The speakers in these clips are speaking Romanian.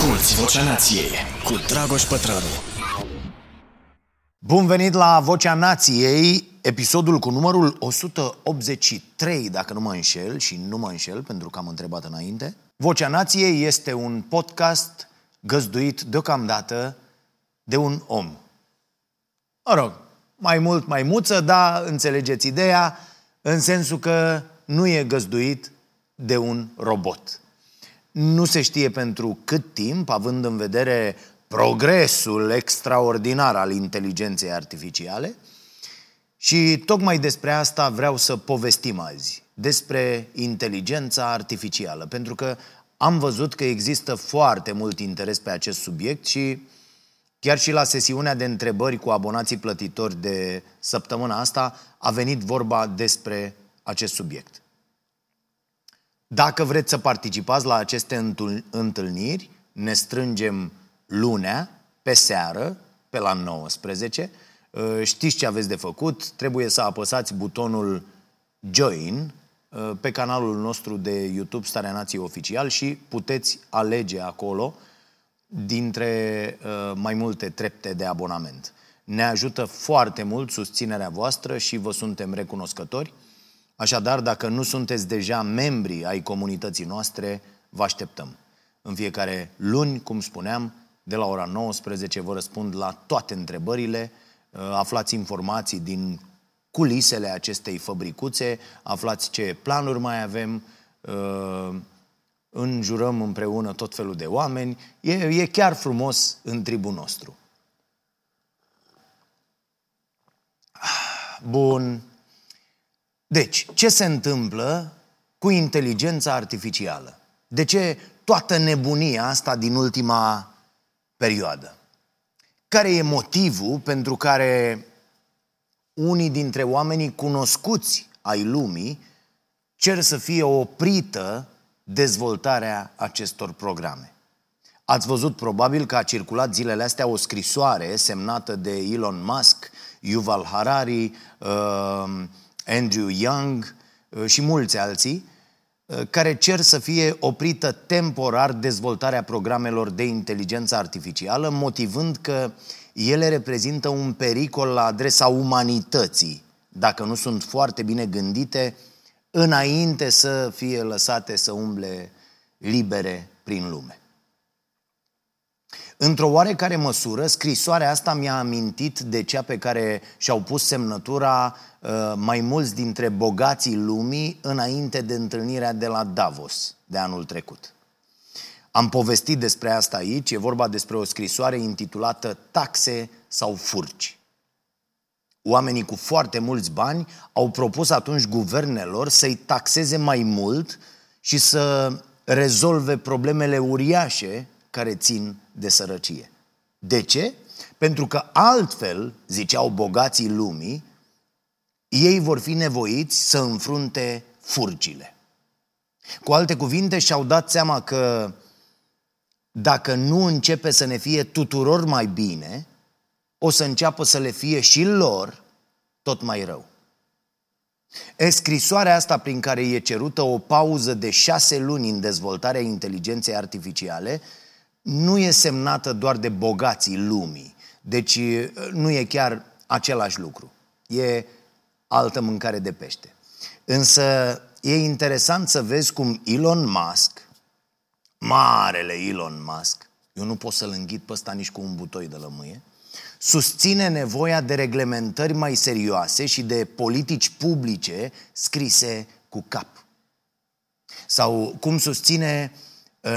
Asculți Vocea Nației cu Dragoș Pătrălu. Bun venit la Vocea Nației, episodul cu numărul 183, dacă nu mă înșel, și nu mă înșel, pentru că am întrebat înainte. Vocea Nației este un podcast găzduit deocamdată de un om. Mă rog, mai mult mai muță, dar înțelegeți ideea, în sensul că nu e găzduit de un robot. Nu se știe pentru cât timp, având în vedere progresul extraordinar al inteligenței artificiale. Și tocmai despre asta vreau să povestim azi, despre inteligența artificială, pentru că am văzut că există foarte mult interes pe acest subiect și chiar și la sesiunea de întrebări cu abonații plătitori de săptămâna asta a venit vorba despre acest subiect. Dacă vreți să participați la aceste întâlniri, ne strângem lunea, pe seară, pe la 19. Uh, știți ce aveți de făcut? Trebuie să apăsați butonul Join uh, pe canalul nostru de YouTube Starea Nației Oficial și puteți alege acolo dintre uh, mai multe trepte de abonament. Ne ajută foarte mult susținerea voastră și vă suntem recunoscători. Așadar, dacă nu sunteți deja membri ai comunității noastre, vă așteptăm. În fiecare luni, cum spuneam, de la ora 19 vă răspund la toate întrebările, uh, aflați informații din culisele acestei fabricuțe, aflați ce planuri mai avem, uh, înjurăm împreună tot felul de oameni. E, e chiar frumos în tribul nostru. Bun. Deci, ce se întâmplă cu inteligența artificială? De ce toată nebunia asta din ultima perioadă? Care e motivul pentru care unii dintre oamenii cunoscuți ai lumii cer să fie oprită dezvoltarea acestor programe? Ați văzut probabil că a circulat zilele astea o scrisoare semnată de Elon Musk, Yuval Harari, uh, Andrew Young uh, și mulți alții, uh, care cer să fie oprită temporar dezvoltarea programelor de inteligență artificială, motivând că ele reprezintă un pericol la adresa umanității, dacă nu sunt foarte bine gândite, înainte să fie lăsate să umble libere prin lume. Într-o oarecare măsură, scrisoarea asta mi-a amintit de cea pe care și-au pus semnătura uh, mai mulți dintre bogații lumii înainte de întâlnirea de la Davos de anul trecut. Am povestit despre asta aici, e vorba despre o scrisoare intitulată Taxe sau furci. Oamenii cu foarte mulți bani au propus atunci guvernelor să-i taxeze mai mult și să rezolve problemele uriașe care țin de sărăcie. De ce? Pentru că altfel, ziceau bogații lumii, ei vor fi nevoiți să înfrunte furcile. Cu alte cuvinte, și-au dat seama că dacă nu începe să ne fie tuturor mai bine, o să înceapă să le fie și lor tot mai rău. E scrisoarea asta prin care e cerută o pauză de șase luni în dezvoltarea inteligenței artificiale nu e semnată doar de bogații lumii. Deci nu e chiar același lucru. E altă mâncare de pește. Însă e interesant să vezi cum Elon Musk, marele Elon Musk, eu nu pot să-l înghit pe ăsta nici cu un butoi de lămâie, susține nevoia de reglementări mai serioase și de politici publice scrise cu cap. Sau cum susține uh, Uh,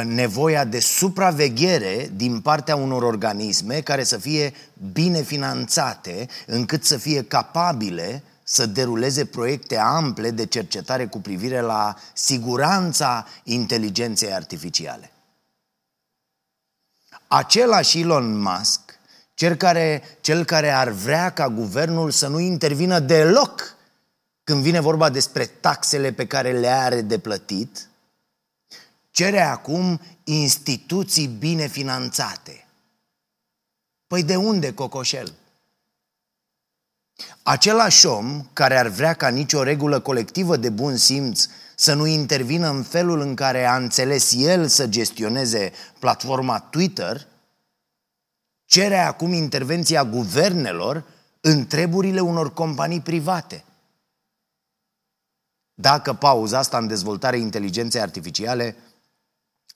nevoia de supraveghere din partea unor organisme care să fie bine finanțate, încât să fie capabile să deruleze proiecte ample de cercetare cu privire la siguranța inteligenței artificiale. Același Elon Musk, cel care, cel care ar vrea ca guvernul să nu intervină deloc când vine vorba despre taxele pe care le are de plătit, cere acum instituții bine finanțate. Păi de unde, Cocoșel? Același om care ar vrea ca nicio regulă colectivă de bun simț să nu intervină în felul în care a înțeles el să gestioneze platforma Twitter, cere acum intervenția guvernelor în treburile unor companii private. Dacă pauza asta în dezvoltare inteligenței artificiale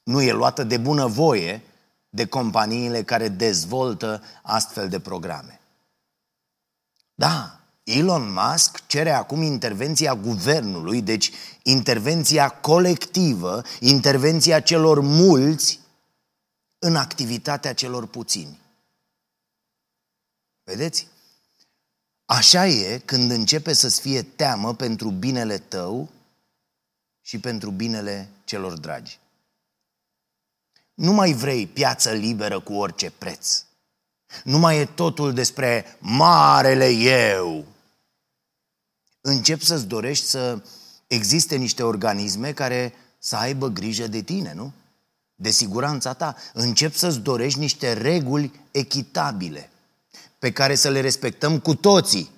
nu e luată de bună voie de companiile care dezvoltă astfel de programe. Da, Elon Musk cere acum intervenția guvernului, deci intervenția colectivă, intervenția celor mulți în activitatea celor puțini. Vedeți? Așa e când începe să-ți fie teamă pentru binele tău și pentru binele celor dragi. Nu mai vrei piață liberă cu orice preț. Nu mai e totul despre marele eu. Încep să-ți dorești să existe niște organisme care să aibă grijă de tine, nu? De siguranța ta. Încep să-ți dorești niște reguli echitabile pe care să le respectăm cu toții,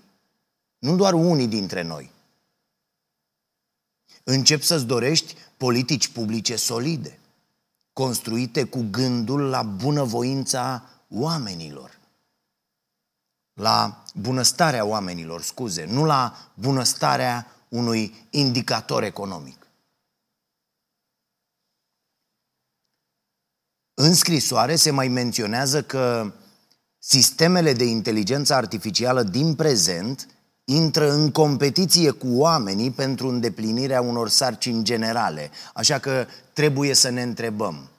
nu doar unii dintre noi. Încep să-ți dorești politici publice solide, construite cu gândul la bunăvoința oamenilor. La bunăstarea oamenilor, scuze, nu la bunăstarea unui indicator economic. În scrisoare se mai menționează că sistemele de inteligență artificială din prezent intră în competiție cu oamenii pentru îndeplinirea unor sarcini generale. Așa că trebuie să ne întrebăm,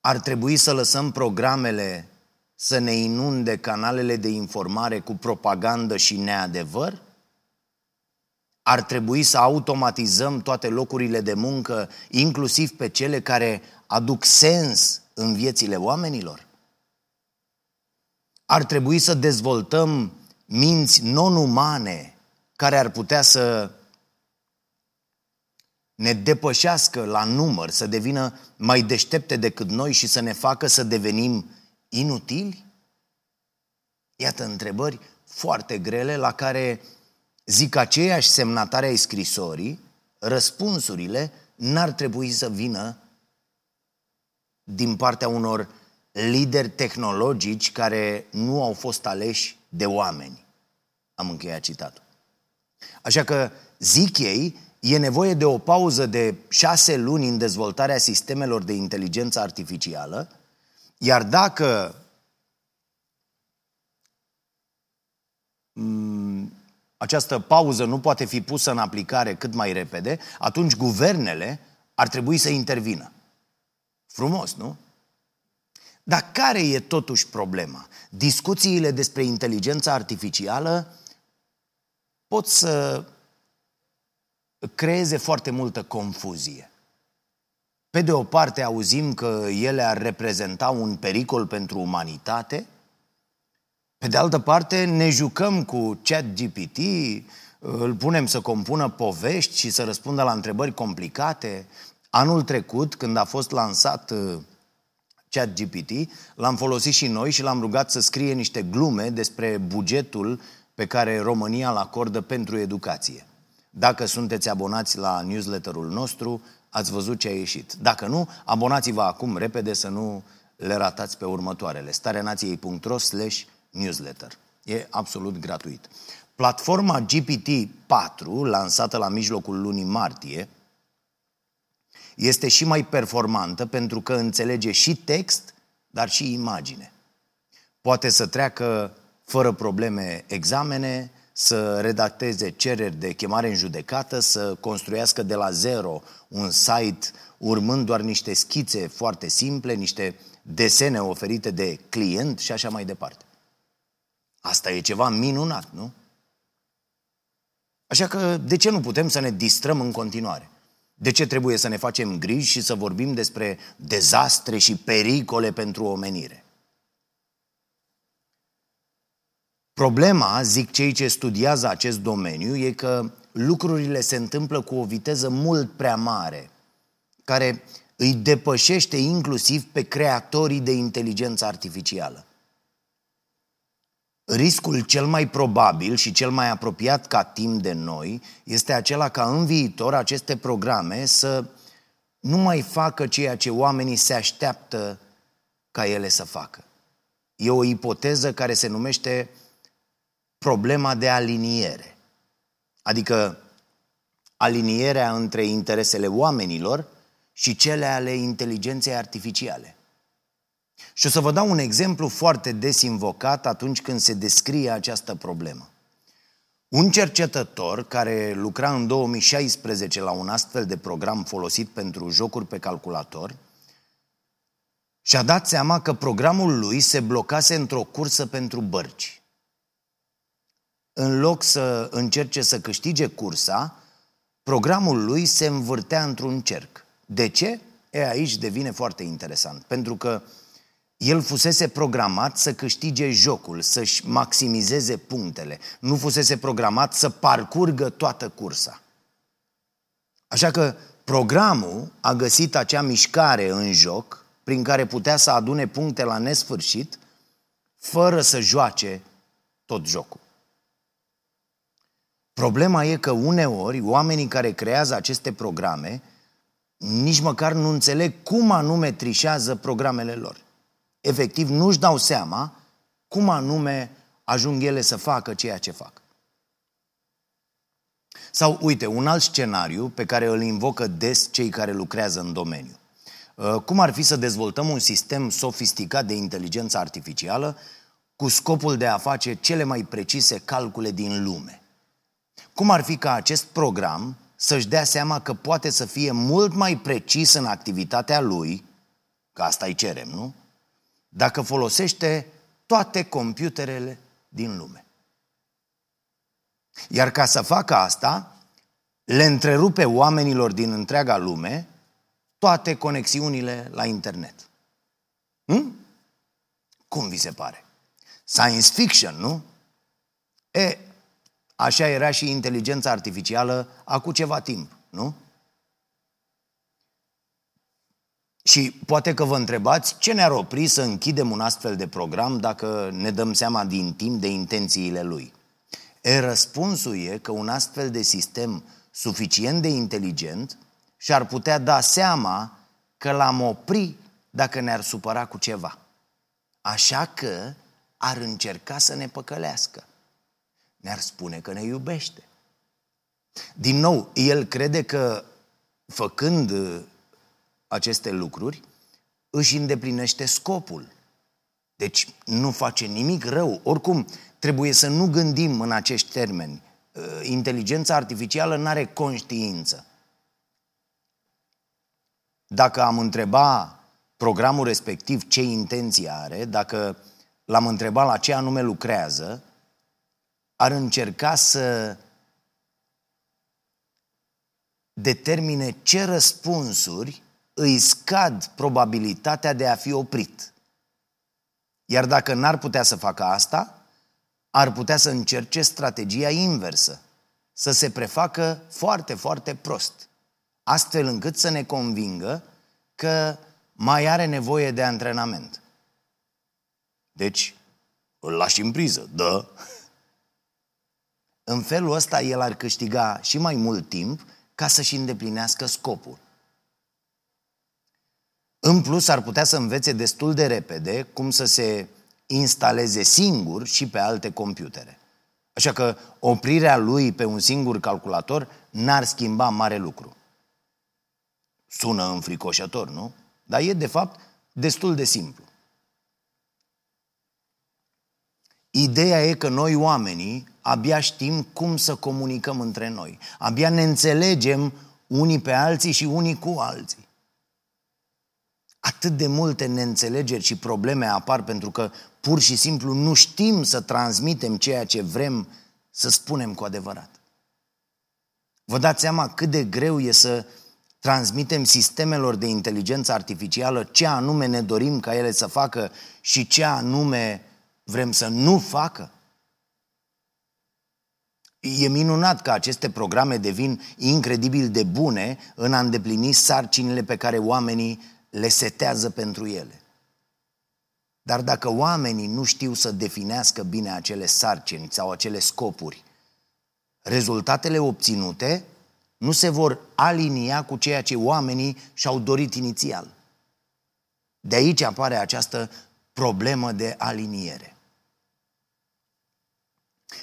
ar trebui să lăsăm programele să ne inunde canalele de informare cu propagandă și neadevăr? Ar trebui să automatizăm toate locurile de muncă, inclusiv pe cele care aduc sens în viețile oamenilor? Ar trebui să dezvoltăm minți non-umane care ar putea să ne depășească la număr, să devină mai deștepte decât noi și să ne facă să devenim inutili? Iată întrebări foarte grele la care, zic aceiași semnatare ai scrisorii, răspunsurile n-ar trebui să vină din partea unor lideri tehnologici care nu au fost aleși de oameni. Am încheiat citatul. Așa că, zic ei, e nevoie de o pauză de șase luni în dezvoltarea sistemelor de inteligență artificială, iar dacă mm, această pauză nu poate fi pusă în aplicare cât mai repede, atunci guvernele ar trebui să intervină. Frumos, nu? Dar care e totuși problema? Discuțiile despre inteligența artificială pot să creeze foarte multă confuzie. Pe de o parte auzim că ele ar reprezenta un pericol pentru umanitate, pe de altă parte ne jucăm cu chat GPT, îl punem să compună povești și să răspundă la întrebări complicate. Anul trecut, când a fost lansat uh, chat GPT, l-am folosit și noi și l-am rugat să scrie niște glume despre bugetul pe care România îl acordă pentru educație. Dacă sunteți abonați la newsletterul nostru, ați văzut ce a ieșit. Dacă nu, abonați-vă acum repede să nu le ratați pe următoarele. starenației.ro slash newsletter. E absolut gratuit. Platforma GPT-4, lansată la mijlocul lunii martie, este și mai performantă pentru că înțelege și text, dar și imagine. Poate să treacă fără probleme examene, să redacteze cereri de chemare în judecată, să construiască de la zero un site urmând doar niște schițe foarte simple, niște desene oferite de client și așa mai departe. Asta e ceva minunat, nu? Așa că de ce nu putem să ne distrăm în continuare? De ce trebuie să ne facem griji și să vorbim despre dezastre și pericole pentru omenire? Problema, zic cei ce studiază acest domeniu, e că lucrurile se întâmplă cu o viteză mult prea mare, care îi depășește inclusiv pe creatorii de inteligență artificială. Riscul cel mai probabil și cel mai apropiat ca timp de noi este acela ca în viitor aceste programe să nu mai facă ceea ce oamenii se așteaptă ca ele să facă. E o ipoteză care se numește problema de aliniere. Adică alinierea între interesele oamenilor și cele ale inteligenței artificiale. Și o să vă dau un exemplu foarte des invocat atunci când se descrie această problemă. Un cercetător care lucra în 2016 la un astfel de program folosit pentru jocuri pe calculator și-a dat seama că programul lui se blocase într-o cursă pentru bărci. În loc să încerce să câștige cursa, programul lui se învârtea într-un cerc. De ce? E, aici devine foarte interesant. Pentru că el fusese programat să câștige jocul, să-și maximizeze punctele. Nu fusese programat să parcurgă toată cursa. Așa că programul a găsit acea mișcare în joc prin care putea să adune puncte la nesfârșit fără să joace tot jocul. Problema e că uneori oamenii care creează aceste programe nici măcar nu înțeleg cum anume trișează programele lor. Efectiv, nu-și dau seama cum anume ajung ele să facă ceea ce fac. Sau, uite, un alt scenariu pe care îl invocă des cei care lucrează în domeniu. Uh, cum ar fi să dezvoltăm un sistem sofisticat de inteligență artificială cu scopul de a face cele mai precise calcule din lume? Cum ar fi ca acest program să-și dea seama că poate să fie mult mai precis în activitatea lui, că asta îi cerem, nu? Dacă folosește toate computerele din lume. Iar ca să facă asta, le întrerupe oamenilor din întreaga lume toate conexiunile la internet. Hm? Cum vi se pare? Science fiction, nu? E, Așa era și inteligența artificială acum ceva timp, nu? Și poate că vă întrebați ce ne-ar opri să închidem un astfel de program dacă ne dăm seama din timp de intențiile lui. E, răspunsul e că un astfel de sistem suficient de inteligent și-ar putea da seama că l-am opri dacă ne-ar supăra cu ceva. Așa că ar încerca să ne păcălească ne-ar spune că ne iubește. Din nou, el crede că făcând uh, aceste lucruri, își îndeplinește scopul. Deci nu face nimic rău. Oricum, trebuie să nu gândim în acești termeni. Uh, inteligența artificială nu are conștiință. Dacă am întreba programul respectiv ce intenție are, dacă l-am întrebat la ce anume lucrează, ar încerca să determine ce răspunsuri îi scad probabilitatea de a fi oprit. Iar dacă n-ar putea să facă asta, ar putea să încerce strategia inversă, să se prefacă foarte, foarte prost, astfel încât să ne convingă că mai are nevoie de antrenament. Deci, îl lași în priză, da? În felul ăsta el ar câștiga și mai mult timp ca să-și îndeplinească scopul. În plus, ar putea să învețe destul de repede cum să se instaleze singur și pe alte computere. Așa că oprirea lui pe un singur calculator n-ar schimba mare lucru. Sună înfricoșător, nu? Dar e, de fapt, destul de simplu. Ideea e că noi oamenii abia știm cum să comunicăm între noi. Abia ne înțelegem unii pe alții și unii cu alții. Atât de multe neînțelegeri și probleme apar pentru că pur și simplu nu știm să transmitem ceea ce vrem să spunem cu adevărat. Vă dați seama cât de greu e să transmitem sistemelor de inteligență artificială ce anume ne dorim ca ele să facă și ce anume vrem să nu facă? E minunat că aceste programe devin incredibil de bune în a îndeplini sarcinile pe care oamenii le setează pentru ele. Dar dacă oamenii nu știu să definească bine acele sarcini sau acele scopuri, rezultatele obținute nu se vor alinia cu ceea ce oamenii și-au dorit inițial. De aici apare această problemă de aliniere.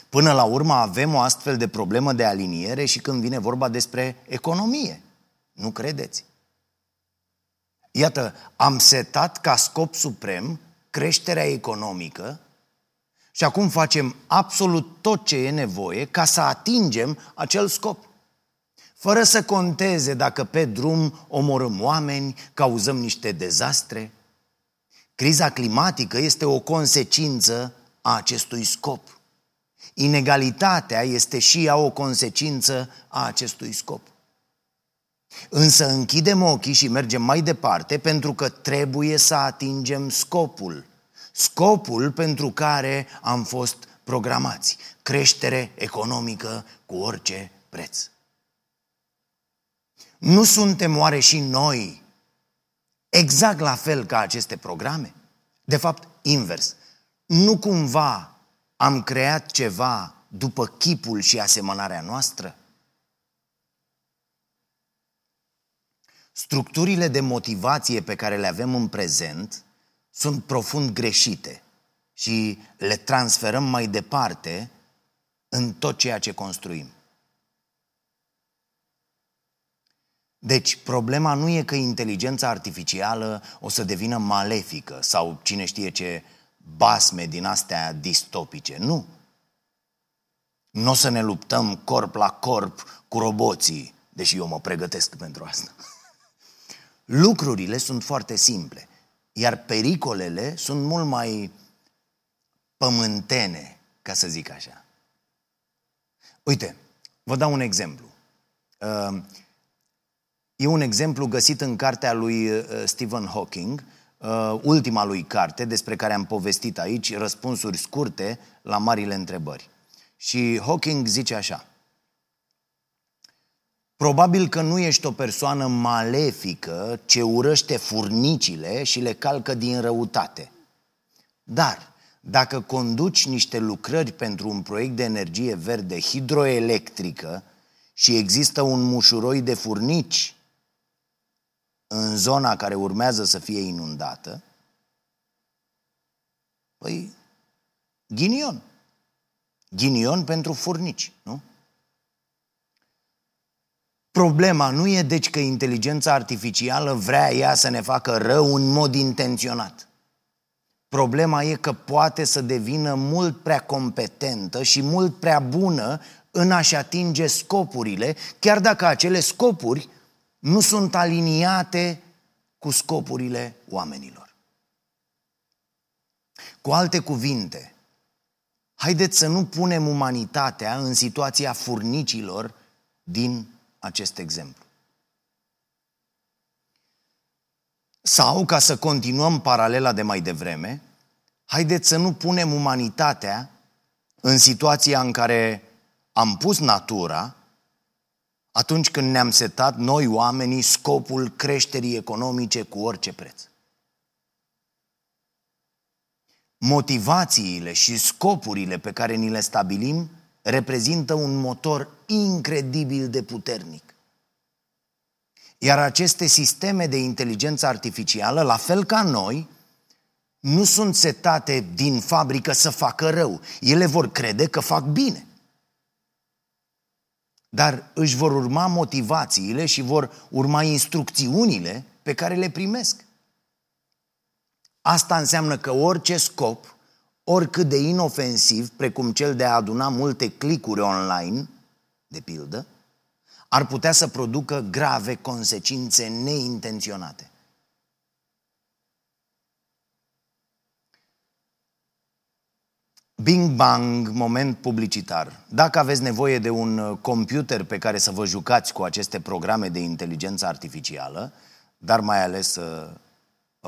Până la urmă avem o astfel de problemă de aliniere și când vine vorba despre economie. Nu credeți? Iată, am setat ca scop suprem creșterea economică și acum facem absolut tot ce e nevoie ca să atingem acel scop. Fără să conteze dacă pe drum omorâm oameni, cauzăm niște dezastre. Criza climatică este o consecință a acestui scop. Inegalitatea este și ea o consecință a acestui scop. Însă închidem ochii și mergem mai departe pentru că trebuie să atingem scopul. Scopul pentru care am fost programați. Creștere economică cu orice preț. Nu suntem oare și noi exact la fel ca aceste programe? De fapt, invers. Nu cumva am creat ceva după chipul și asemănarea noastră? Structurile de motivație pe care le avem în prezent sunt profund greșite și le transferăm mai departe în tot ceea ce construim. Deci, problema nu e că inteligența artificială o să devină malefică sau cine știe ce basme din astea distopice. Nu. Nu o să ne luptăm corp la corp cu roboții, deși eu mă pregătesc pentru asta. Lucrurile sunt foarte simple, iar pericolele sunt mult mai pământene, ca să zic așa. Uite, vă dau un exemplu. Uh, e un exemplu găsit în cartea lui uh, Stephen Hawking, uh, ultima lui carte, despre care am povestit aici, răspunsuri scurte la marile întrebări. Și Hawking zice așa, Probabil că nu ești o persoană malefică ce urăște furnicile și le calcă din răutate. Dar, dacă conduci niște lucrări pentru un proiect de energie verde hidroelectrică și există un mușuroi de furnici în zona care urmează să fie inundată, păi, ghinion. Ghinion pentru furnici, nu? Problema nu e deci că inteligența artificială vrea ea să ne facă rău în mod intenționat. Problema e că poate să devină mult prea competentă și mult prea bună în a-și atinge scopurile, chiar dacă acele scopuri nu sunt aliniate cu scopurile oamenilor. Cu alte cuvinte, haideți să nu punem umanitatea în situația furnicilor din acest exemplu. Sau, ca să continuăm paralela de mai devreme, haideți să nu punem umanitatea în situația în care am pus natura atunci când ne-am setat noi oamenii scopul creșterii economice cu orice preț. Motivațiile și scopurile pe care ni le stabilim reprezintă un motor incredibil de puternic. Iar aceste sisteme de inteligență artificială, la fel ca noi, nu sunt setate din fabrică să facă rău. Ele vor crede că fac bine. Dar își vor urma motivațiile și vor urma instrucțiunile pe care le primesc. Asta înseamnă că orice scop oricât de inofensiv, precum cel de a aduna multe clicuri online, de pildă, ar putea să producă grave consecințe neintenționate. Bing Bang, moment publicitar. Dacă aveți nevoie de un computer pe care să vă jucați cu aceste programe de inteligență artificială, dar mai ales să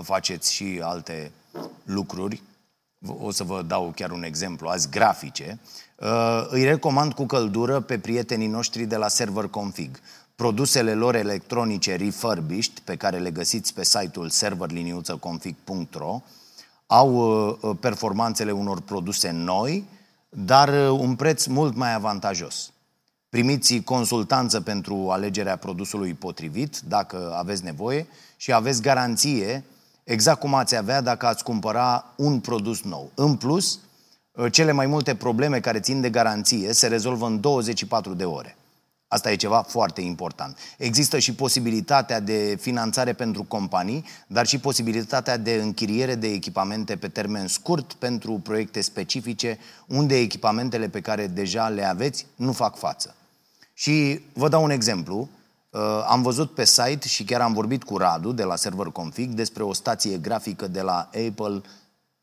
faceți și alte lucruri, o să vă dau chiar un exemplu, azi grafice, uh, îi recomand cu căldură pe prietenii noștri de la Server Config. Produsele lor electronice refurbished, pe care le găsiți pe site-ul serverliniuțăconfig.ro, au uh, performanțele unor produse noi, dar uh, un preț mult mai avantajos. Primiți consultanță pentru alegerea produsului potrivit, dacă aveți nevoie, și aveți garanție exact cum ați avea dacă ați cumpăra un produs nou. În plus, cele mai multe probleme care țin de garanție se rezolvă în 24 de ore. Asta e ceva foarte important. Există și posibilitatea de finanțare pentru companii, dar și posibilitatea de închiriere de echipamente pe termen scurt pentru proiecte specifice, unde echipamentele pe care deja le aveți nu fac față. Și vă dau un exemplu. Uh, am văzut pe site și chiar am vorbit cu Radu de la Server Config despre o stație grafică de la Apple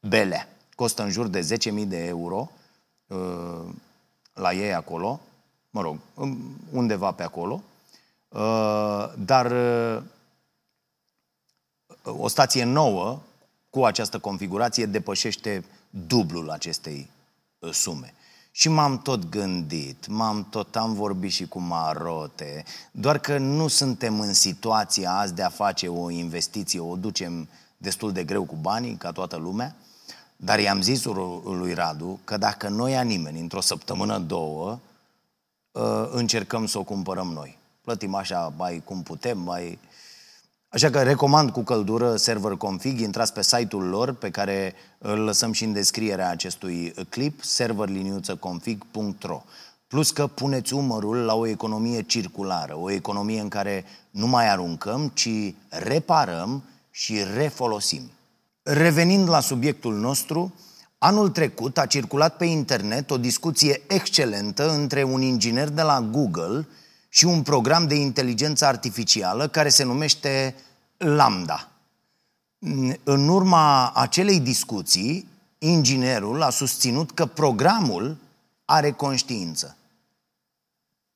Belea. Costă în jur de 10.000 de euro uh, la ei acolo mă rog, undeva pe acolo, uh, dar uh, o stație nouă cu această configurație depășește dublul acestei uh, sume. Și m-am tot gândit, m-am tot, am vorbit și cu Marote, doar că nu suntem în situația azi de a face o investiție, o ducem destul de greu cu banii, ca toată lumea, dar i-am zis lui Radu că dacă nu ia nimeni într-o săptămână, două, Uh, încercăm să o cumpărăm noi. Plătim așa mai cum putem, mai... Așa că recomand cu căldură server config, intrați pe site-ul lor pe care îl lăsăm și în descrierea acestui clip, serverliniuțăconfig.ro Plus că puneți umărul la o economie circulară, o economie în care nu mai aruncăm, ci reparăm și refolosim. Revenind la subiectul nostru, Anul trecut a circulat pe internet o discuție excelentă între un inginer de la Google și un program de inteligență artificială care se numește Lambda. În urma acelei discuții, inginerul a susținut că programul are conștiință.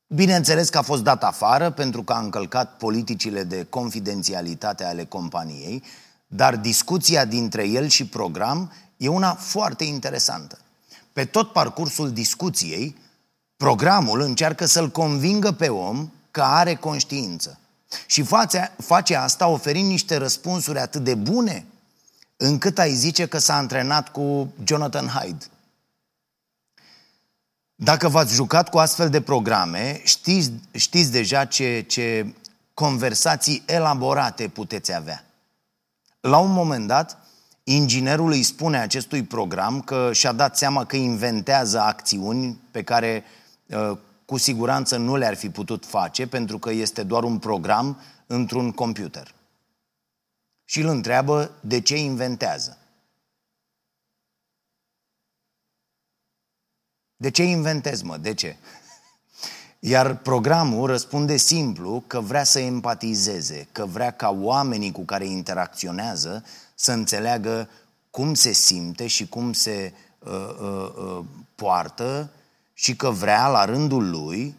Bineînțeles că a fost dat afară pentru că a încălcat politicile de confidențialitate ale companiei, dar discuția dintre el și program e una foarte interesantă. Pe tot parcursul discuției, programul încearcă să-l convingă pe om că are conștiință. Și face, face asta oferind niște răspunsuri atât de bune, încât ai zice că s-a antrenat cu Jonathan Hyde. Dacă v-ați jucat cu astfel de programe, știți, știți deja ce, ce conversații elaborate puteți avea. La un moment dat, Inginerul îi spune acestui program că și-a dat seama că inventează acțiuni pe care uh, cu siguranță nu le-ar fi putut face pentru că este doar un program într-un computer. Și îl întreabă de ce inventează. De ce inventez, mă? De ce? Iar programul răspunde simplu că vrea să empatizeze, că vrea ca oamenii cu care interacționează să înțeleagă cum se simte și cum se uh, uh, uh, poartă și că vrea, la rândul lui,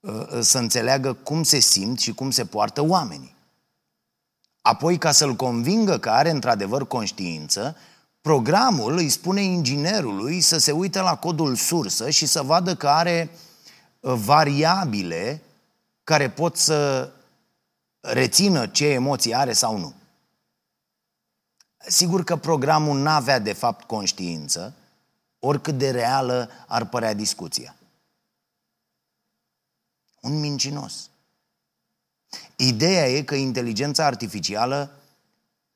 uh, uh, să înțeleagă cum se simt și cum se poartă oamenii. Apoi, ca să-l convingă că are într-adevăr conștiință, programul îi spune inginerului să se uite la codul sursă și să vadă că are uh, variabile care pot să rețină ce emoții are sau nu. Sigur că programul n-avea de fapt conștiință, oricât de reală ar părea discuția. Un mincinos. Ideea e că inteligența artificială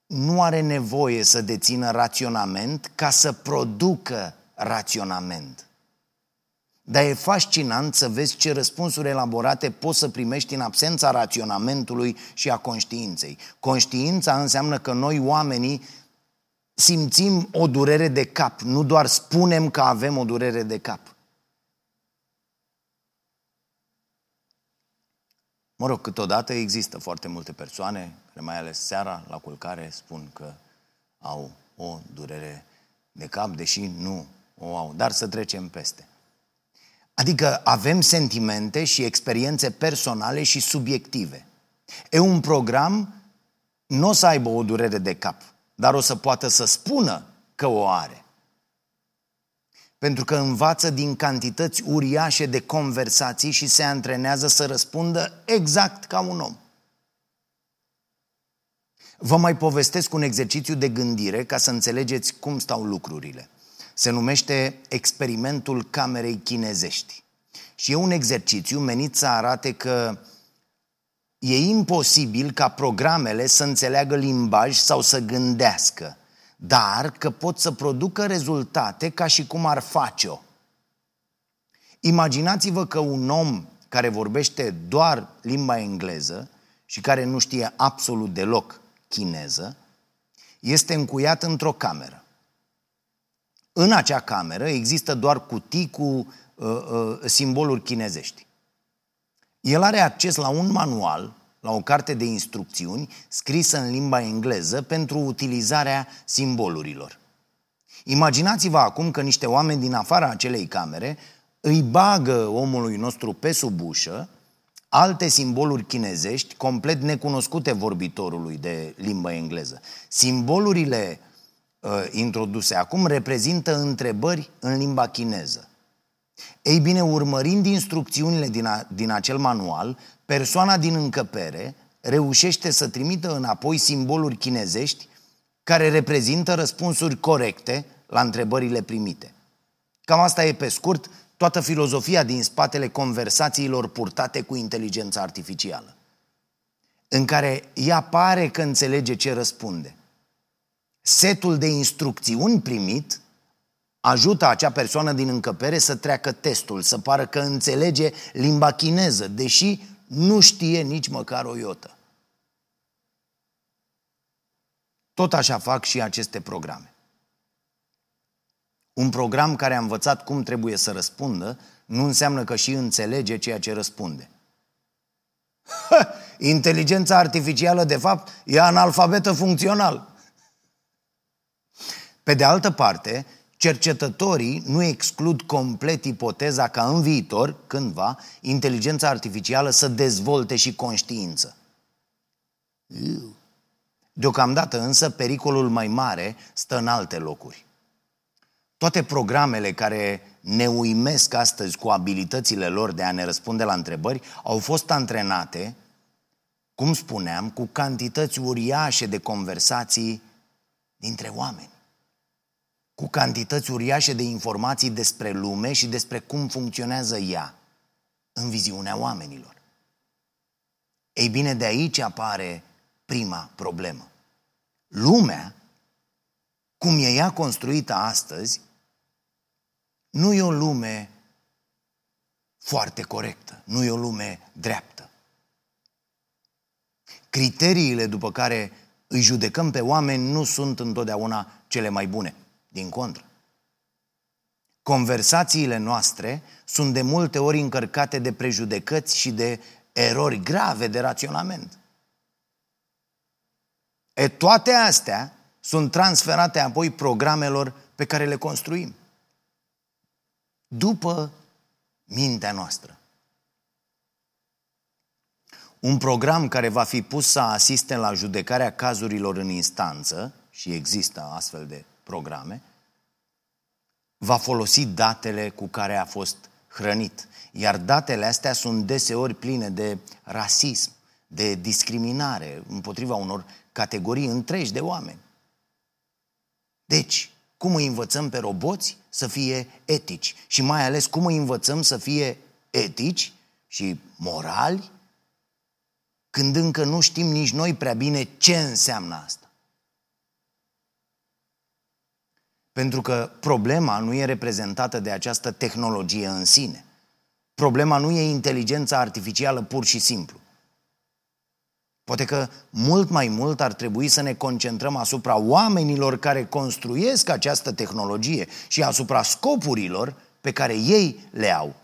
nu are nevoie să dețină raționament ca să producă raționament. Dar e fascinant să vezi ce răspunsuri elaborate poți să primești în absența raționamentului și a conștiinței. Conștiința înseamnă că noi oamenii simțim o durere de cap, nu doar spunem că avem o durere de cap. Mă rog, câteodată există foarte multe persoane, care mai ales seara la culcare, spun că au o durere de cap, deși nu o au, dar să trecem peste. Adică avem sentimente și experiențe personale și subiective. E un program nu o să aibă o durere de cap, dar o să poată să spună că o are. Pentru că învață din cantități uriașe de conversații și se antrenează să răspundă exact ca un om. Vă mai povestesc un exercițiu de gândire ca să înțelegeți cum stau lucrurile. Se numește experimentul camerei chinezești. Și e un exercițiu menit să arate că e imposibil ca programele să înțeleagă limbaj sau să gândească, dar că pot să producă rezultate ca și cum ar face-o. Imaginați-vă că un om care vorbește doar limba engleză și care nu știe absolut deloc chineză, este încuiat într-o cameră. În acea cameră există doar cutii cu uh, uh, simboluri chinezești. El are acces la un manual, la o carte de instrucțiuni scrisă în limba engleză pentru utilizarea simbolurilor. Imaginați-vă acum că niște oameni din afara acelei camere îi bagă omului nostru pe sub ușă alte simboluri chinezești complet necunoscute vorbitorului de limbă engleză. Simbolurile uh, introduse acum reprezintă întrebări în limba chineză. Ei bine, urmărind instrucțiunile din, a, din acel manual, persoana din încăpere reușește să trimită înapoi simboluri chinezești care reprezintă răspunsuri corecte la întrebările primite. Cam asta e pe scurt toată filozofia din spatele conversațiilor purtate cu inteligența artificială, în care ea pare că înțelege ce răspunde. Setul de instrucțiuni primit ajută acea persoană din încăpere să treacă testul, să pară că înțelege limba chineză, deși nu știe nici măcar o iotă. Tot așa fac și aceste programe. Un program care a învățat cum trebuie să răspundă nu înseamnă că și înțelege ceea ce răspunde. inteligența artificială, de fapt, e analfabetă funcțional. Pe de altă parte, cercetătorii nu exclud complet ipoteza ca în viitor, cândva, inteligența artificială să dezvolte și conștiință. Deocamdată însă, pericolul mai mare stă în alte locuri. Toate programele care ne uimesc astăzi cu abilitățile lor de a ne răspunde la întrebări au fost antrenate, cum spuneam, cu cantități uriașe de conversații dintre oameni. Cu cantități uriașe de informații despre lume și despre cum funcționează ea în viziunea oamenilor. Ei bine, de aici apare prima problemă. Lumea, cum e ea construită astăzi, nu e o lume foarte corectă, nu e o lume dreaptă. Criteriile după care îi judecăm pe oameni nu sunt întotdeauna cele mai bune, din contră. Conversațiile noastre sunt de multe ori încărcate de prejudecăți și de erori grave de raționament. E toate astea sunt transferate apoi programelor pe care le construim după mintea noastră. Un program care va fi pus să asiste la judecarea cazurilor în instanță, și există astfel de programe, va folosi datele cu care a fost hrănit. Iar datele astea sunt deseori pline de rasism, de discriminare împotriva unor categorii întregi de oameni. Deci, cum îi învățăm pe roboți să fie etici și mai ales cum îi învățăm să fie etici și morali când încă nu știm nici noi prea bine ce înseamnă asta. Pentru că problema nu e reprezentată de această tehnologie în sine. Problema nu e inteligența artificială pur și simplu. Poate că mult mai mult ar trebui să ne concentrăm asupra oamenilor care construiesc această tehnologie și asupra scopurilor pe care ei le au.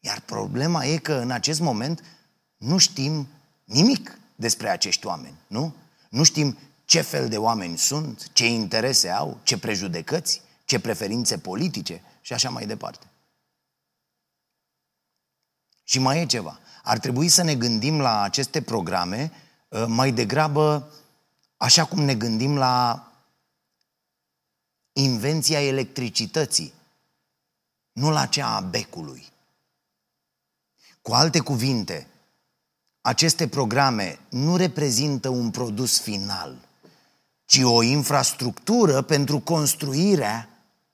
Iar problema e că în acest moment nu știm nimic despre acești oameni, nu? Nu știm ce fel de oameni sunt, ce interese au, ce prejudecăți, ce preferințe politice și așa mai departe. Și mai e ceva. Ar trebui să ne gândim la aceste programe uh, mai degrabă așa cum ne gândim la invenția electricității, nu la cea a becului. Cu alte cuvinte, aceste programe nu reprezintă un produs final, ci o infrastructură pentru construirea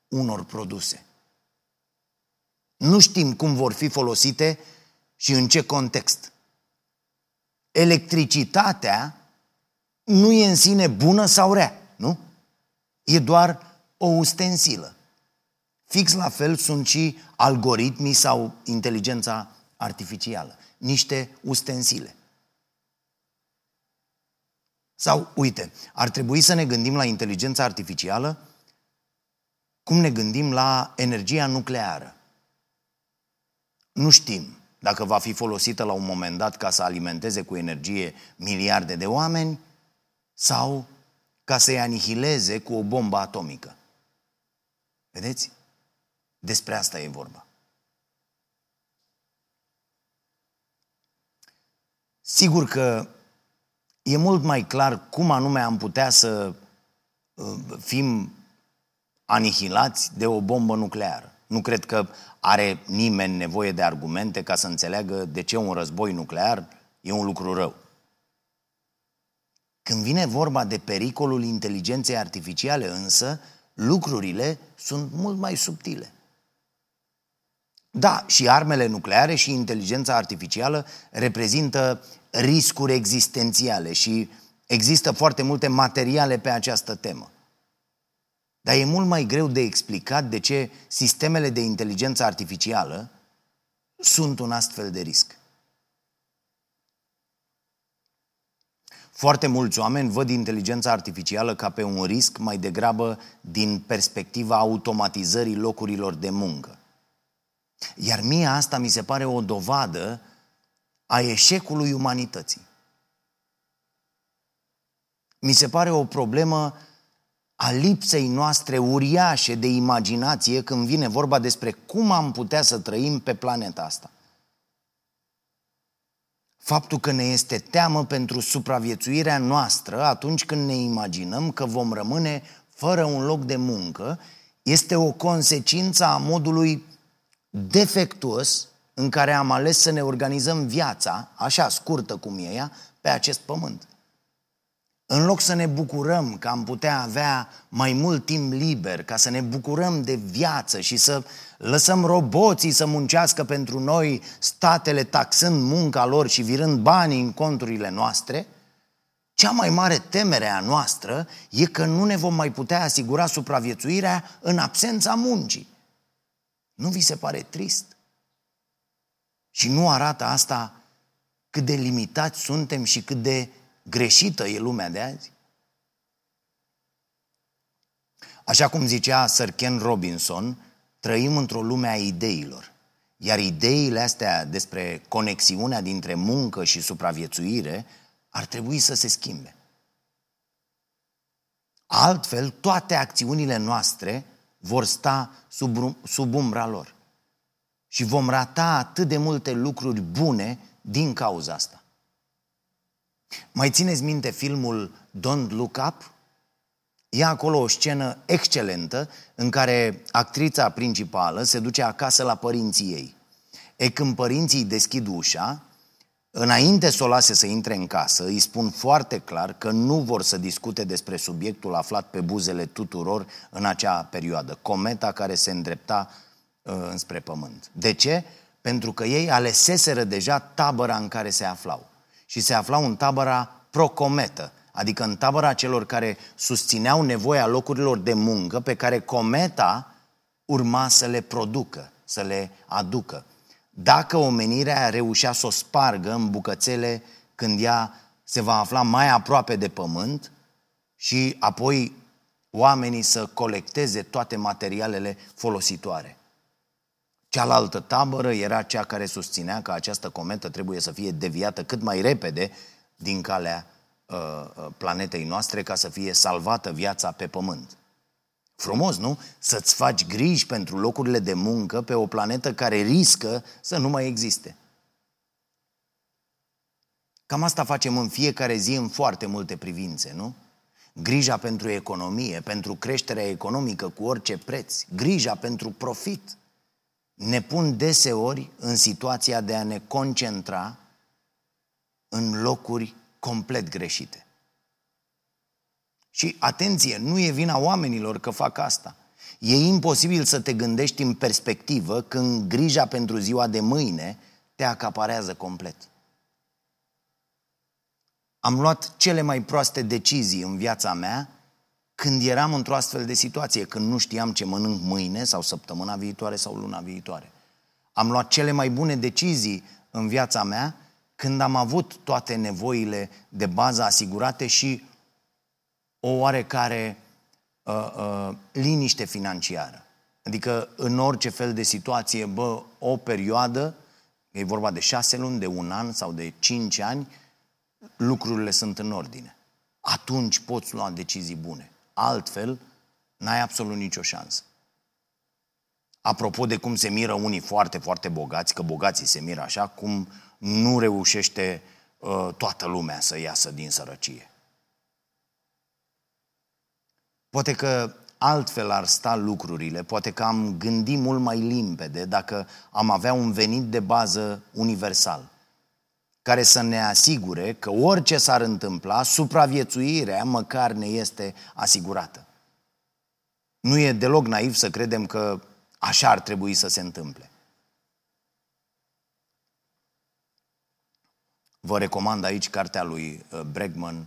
unor produse. Nu știm cum vor fi folosite și în ce context. Electricitatea nu e în sine bună sau rea, nu? E doar o ustensilă. Fix la fel sunt și algoritmii sau inteligența artificială. Niște ustensile. Sau, uite, ar trebui să ne gândim la inteligența artificială cum ne gândim la energia nucleară. Nu știm dacă va fi folosită la un moment dat ca să alimenteze cu energie miliarde de oameni sau ca să-i anihileze cu o bombă atomică. Vedeți? Despre asta e vorba. Sigur că e mult mai clar cum anume am putea să uh, fim anihilați de o bombă nucleară. Nu cred că are nimeni nevoie de argumente ca să înțeleagă de ce un război nuclear e un lucru rău. Când vine vorba de pericolul inteligenței artificiale însă, lucrurile sunt mult mai subtile. Da, și armele nucleare și inteligența artificială reprezintă riscuri existențiale și există foarte multe materiale pe această temă. Dar e mult mai greu de explicat de ce sistemele de inteligență artificială sunt un astfel de risc. Foarte mulți oameni văd inteligența artificială ca pe un risc mai degrabă din perspectiva automatizării locurilor de muncă. Iar mie asta mi se pare o dovadă a eșecului umanității. Mi se pare o problemă a lipsei noastre uriașe de imaginație când vine vorba despre cum am putea să trăim pe planeta asta. Faptul că ne este teamă pentru supraviețuirea noastră atunci când ne imaginăm că vom rămâne fără un loc de muncă este o consecință a modului defectuos în care am ales să ne organizăm viața, așa scurtă cum e ea, pe acest pământ. În loc să ne bucurăm că am putea avea mai mult timp liber, ca să ne bucurăm de viață și să lăsăm roboții să muncească pentru noi, statele taxând munca lor și virând banii în conturile noastre, cea mai mare temere a noastră e că nu ne vom mai putea asigura supraviețuirea în absența muncii. Nu vi se pare trist? Și nu arată asta cât de limitați suntem și cât de greșită e lumea de azi? Așa cum zicea Sir Ken Robinson, trăim într-o lume a ideilor. Iar ideile astea despre conexiunea dintre muncă și supraviețuire ar trebui să se schimbe. Altfel, toate acțiunile noastre vor sta sub, sub umbra lor. Și vom rata atât de multe lucruri bune din cauza asta. Mai țineți minte filmul Don't Look Up? E acolo o scenă excelentă în care actrița principală se duce acasă la părinții ei. E când părinții deschid ușa, înainte să o lase să intre în casă, îi spun foarte clar că nu vor să discute despre subiectul aflat pe buzele tuturor în acea perioadă, cometa care se îndrepta uh, înspre pământ. De ce? Pentru că ei aleseseră deja tabăra în care se aflau și se aflau în tabăra procometă, adică în tabăra celor care susțineau nevoia locurilor de muncă pe care cometa urma să le producă, să le aducă. Dacă omenirea reușea să o spargă în bucățele când ea se va afla mai aproape de pământ și apoi oamenii să colecteze toate materialele folositoare. Cealaltă tabără era cea care susținea că această cometă trebuie să fie deviată cât mai repede din calea uh, uh, planetei noastre ca să fie salvată viața pe pământ. Frumos, nu? Să-ți faci griji pentru locurile de muncă pe o planetă care riscă să nu mai existe. Cam asta facem în fiecare zi în foarte multe privințe, nu? Grija pentru economie, pentru creșterea economică cu orice preț, grija pentru profit – ne pun deseori în situația de a ne concentra în locuri complet greșite. Și atenție, nu e vina oamenilor că fac asta. E imposibil să te gândești în perspectivă când grija pentru ziua de mâine te acaparează complet. Am luat cele mai proaste decizii în viața mea când eram într-o astfel de situație, când nu știam ce mănânc mâine sau săptămâna viitoare sau luna viitoare. Am luat cele mai bune decizii în viața mea când am avut toate nevoile de bază asigurate și o oarecare uh, uh, liniște financiară. Adică în orice fel de situație, bă, o perioadă, e vorba de șase luni, de un an sau de cinci ani, lucrurile sunt în ordine. Atunci poți lua decizii bune. Altfel, n-ai absolut nicio șansă. Apropo de cum se miră unii foarte, foarte bogați, că bogații se miră așa, cum nu reușește uh, toată lumea să iasă din sărăcie. Poate că altfel ar sta lucrurile, poate că am gândit mult mai limpede dacă am avea un venit de bază universal, care să ne asigure că orice s-ar întâmpla, supraviețuirea măcar ne este asigurată. Nu e deloc naiv să credem că așa ar trebui să se întâmple. Vă recomand aici cartea lui uh, Bregman,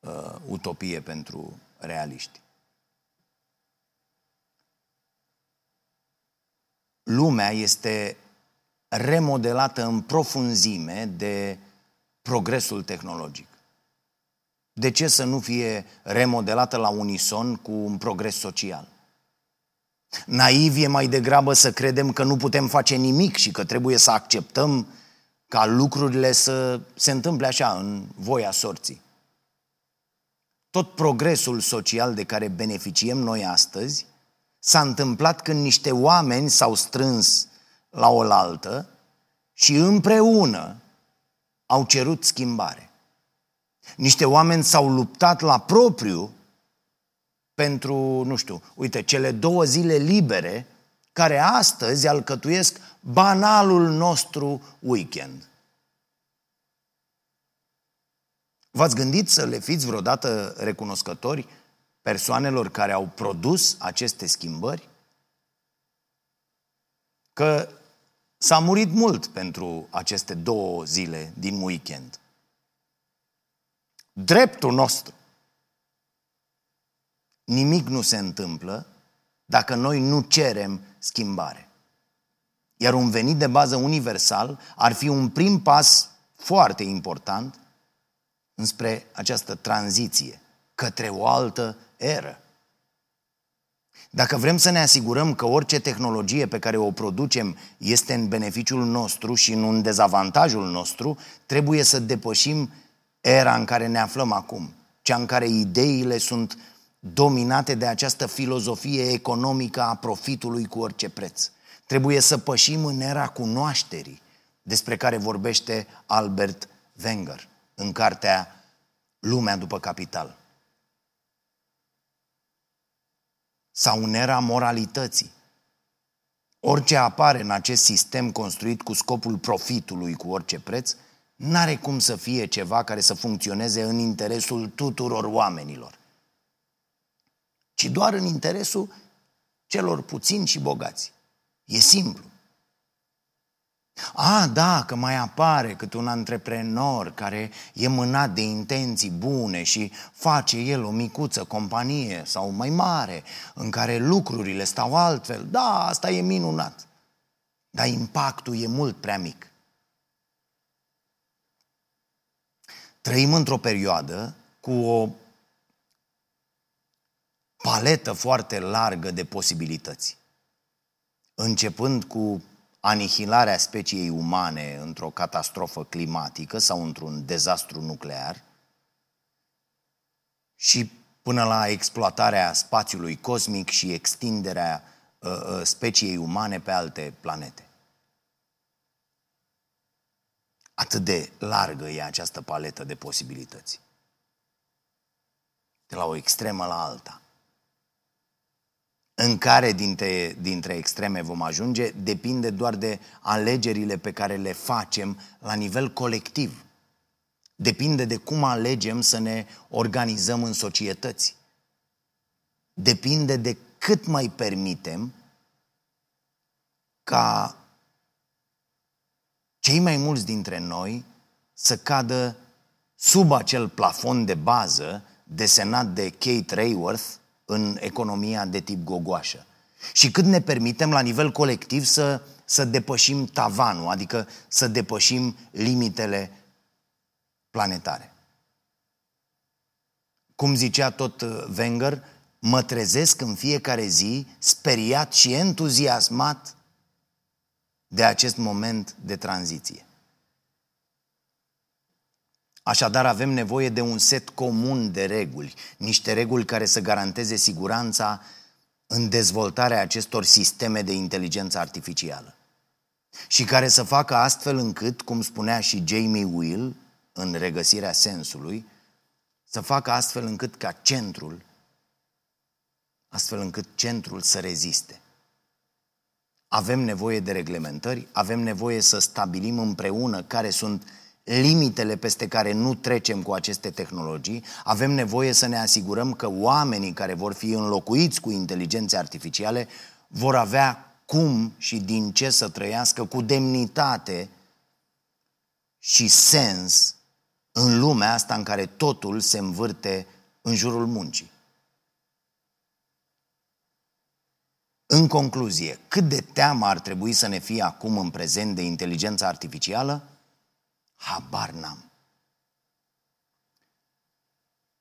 uh, Utopie pentru realiști. Lumea este remodelată în profunzime de progresul tehnologic. De ce să nu fie remodelată la unison cu un progres social? Naiv e mai degrabă să credem că nu putem face nimic și că trebuie să acceptăm ca lucrurile să se întâmple așa, în voia sorții. Tot progresul social de care beneficiem noi astăzi s-a întâmplat când niște oameni s-au strâns la oaltă și împreună au cerut schimbare. Niște oameni s-au luptat la propriu pentru, nu știu, uite, cele două zile libere care astăzi alcătuiesc banalul nostru weekend. V-ați gândit să le fiți vreodată recunoscători persoanelor care au produs aceste schimbări? Că s-a murit mult pentru aceste două zile din weekend. Dreptul nostru. Nimic nu se întâmplă dacă noi nu cerem schimbare. Iar un venit de bază universal ar fi un prim pas foarte important înspre această tranziție către o altă eră. Dacă vrem să ne asigurăm că orice tehnologie pe care o producem este în beneficiul nostru și nu în dezavantajul nostru, trebuie să depășim era în care ne aflăm acum, cea în care ideile sunt dominate de această filozofie economică a profitului cu orice preț. Trebuie să pășim în era cunoașterii, despre care vorbește Albert Wenger în cartea Lumea după capital. Sau în era moralității. Orice apare în acest sistem construit cu scopul profitului cu orice preț, n-are cum să fie ceva care să funcționeze în interesul tuturor oamenilor ci doar în interesul celor puțini și bogați. E simplu. A, da, că mai apare cât un antreprenor care e mânat de intenții bune și face el o micuță companie sau mai mare în care lucrurile stau altfel. Da, asta e minunat. Dar impactul e mult prea mic. Trăim într-o perioadă cu o paletă foarte largă de posibilități. Începând cu anihilarea speciei umane într-o catastrofă climatică sau într-un dezastru nuclear și până la exploatarea spațiului cosmic și extinderea uh, uh speciei umane pe alte planete. Atât de largă e această paletă de posibilități. De la o extremă la alta în care dintre, dintre extreme vom ajunge depinde doar de alegerile pe care le facem la nivel colectiv. Depinde de cum alegem să ne organizăm în societăți. Depinde de cât mai permitem ca cei mai mulți dintre noi să cadă sub acel plafon de bază desenat de Kate Rayworth în economia de tip gogoașă. Și cât ne permitem la nivel colectiv să, să depășim tavanul, adică să depășim limitele planetare. Cum zicea tot uh, Wenger, mă trezesc în fiecare zi speriat și entuziasmat de acest moment de tranziție. Așadar, avem nevoie de un set comun de reguli, niște reguli care să garanteze siguranța în dezvoltarea acestor sisteme de inteligență artificială și care să facă astfel încât, cum spunea și Jamie Will în regăsirea sensului, să facă astfel încât ca centrul, astfel încât centrul să reziste. Avem nevoie de reglementări, avem nevoie să stabilim împreună care sunt limitele peste care nu trecem cu aceste tehnologii, avem nevoie să ne asigurăm că oamenii care vor fi înlocuiți cu inteligențe artificiale vor avea cum și din ce să trăiască cu demnitate și sens în lumea asta în care totul se învârte în jurul muncii. În concluzie, cât de teamă ar trebui să ne fie acum în prezent de inteligența artificială? Habar n-am.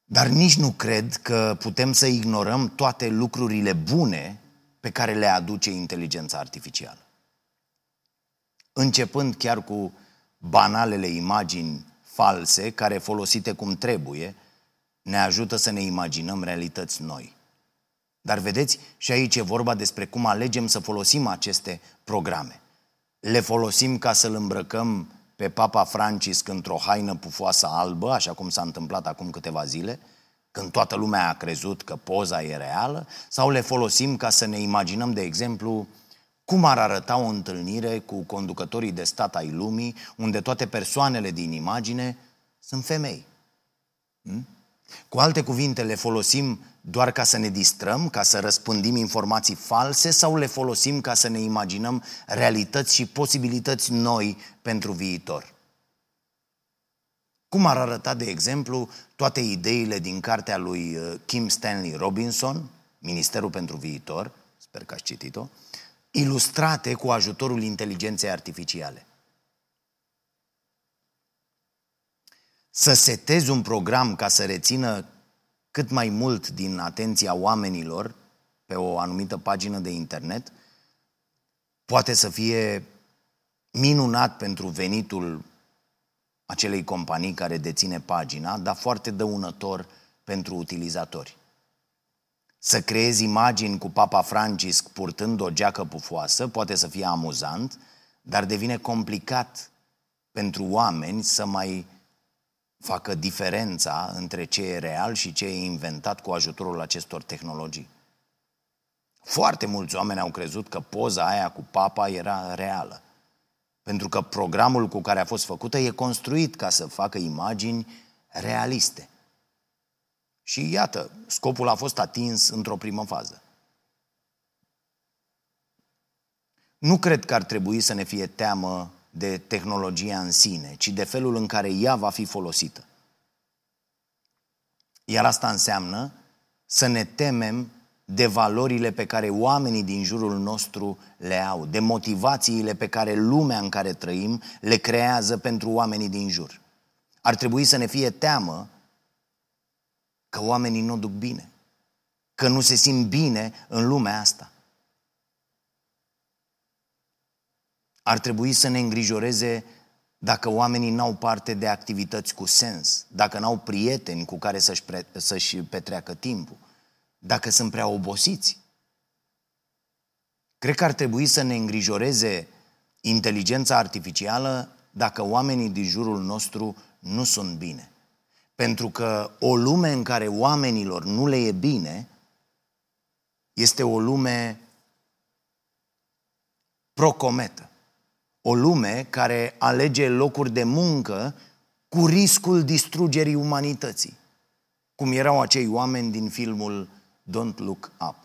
Dar nici nu cred că putem să ignorăm toate lucrurile bune pe care le aduce inteligența artificială. Începând chiar cu banalele imagini false, care folosite cum trebuie, ne ajută să ne imaginăm realități noi. Dar vedeți, și aici e vorba despre cum alegem să folosim aceste programe. Le folosim ca să-l îmbrăcăm pe Papa Francisc într-o haină pufoasă albă, așa cum s-a întâmplat acum câteva zile, când toată lumea a crezut că poza e reală, sau le folosim ca să ne imaginăm, de exemplu, cum ar arăta o întâlnire cu conducătorii de stat ai lumii, unde toate persoanele din imagine sunt femei. Hmm? Cu alte cuvinte, le folosim doar ca să ne distrăm, ca să răspândim informații false sau le folosim ca să ne imaginăm realități și posibilități noi pentru viitor? Cum ar arăta, de exemplu, toate ideile din cartea lui uh, Kim Stanley Robinson, Ministerul pentru Viitor, sper că ați citit-o, ilustrate cu ajutorul inteligenței artificiale? Să setezi un program ca să rețină cât mai mult din atenția oamenilor pe o anumită pagină de internet, poate să fie minunat pentru venitul acelei companii care deține pagina, dar foarte dăunător pentru utilizatori. Să creezi imagini cu Papa Francisc purtând o geacă pufoasă poate să fie amuzant, dar devine complicat pentru oameni să mai facă diferența între ce e real și ce e inventat cu ajutorul acestor tehnologii. Foarte mulți oameni au crezut că poza aia cu papa era reală. Pentru că programul cu care a fost făcută e construit ca să facă imagini realiste. Și iată, scopul a fost atins într-o primă fază. Nu cred că ar trebui să ne fie teamă de tehnologia în sine, ci de felul în care ea va fi folosită. Iar asta înseamnă să ne temem de valorile pe care oamenii din jurul nostru le au, de motivațiile pe care lumea în care trăim le creează pentru oamenii din jur. Ar trebui să ne fie teamă că oamenii nu duc bine, că nu se simt bine în lumea asta. Ar trebui să ne îngrijoreze dacă oamenii n-au parte de activități cu sens, dacă n-au prieteni cu care să-și, pre- să-și petreacă timpul, dacă sunt prea obosiți. Cred că ar trebui să ne îngrijoreze inteligența artificială dacă oamenii din jurul nostru nu sunt bine. Pentru că o lume în care oamenilor nu le e bine este o lume procometă. O lume care alege locuri de muncă cu riscul distrugerii umanității, cum erau acei oameni din filmul Don't Look Up.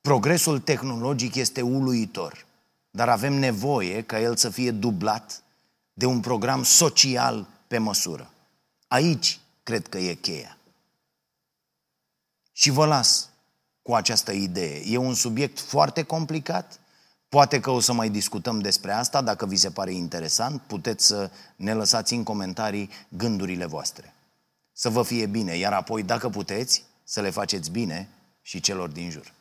Progresul tehnologic este uluitor, dar avem nevoie ca el să fie dublat de un program social pe măsură. Aici cred că e cheia. Și vă las cu această idee. E un subiect foarte complicat. Poate că o să mai discutăm despre asta. Dacă vi se pare interesant, puteți să ne lăsați în comentarii gândurile voastre. Să vă fie bine, iar apoi, dacă puteți, să le faceți bine și celor din jur.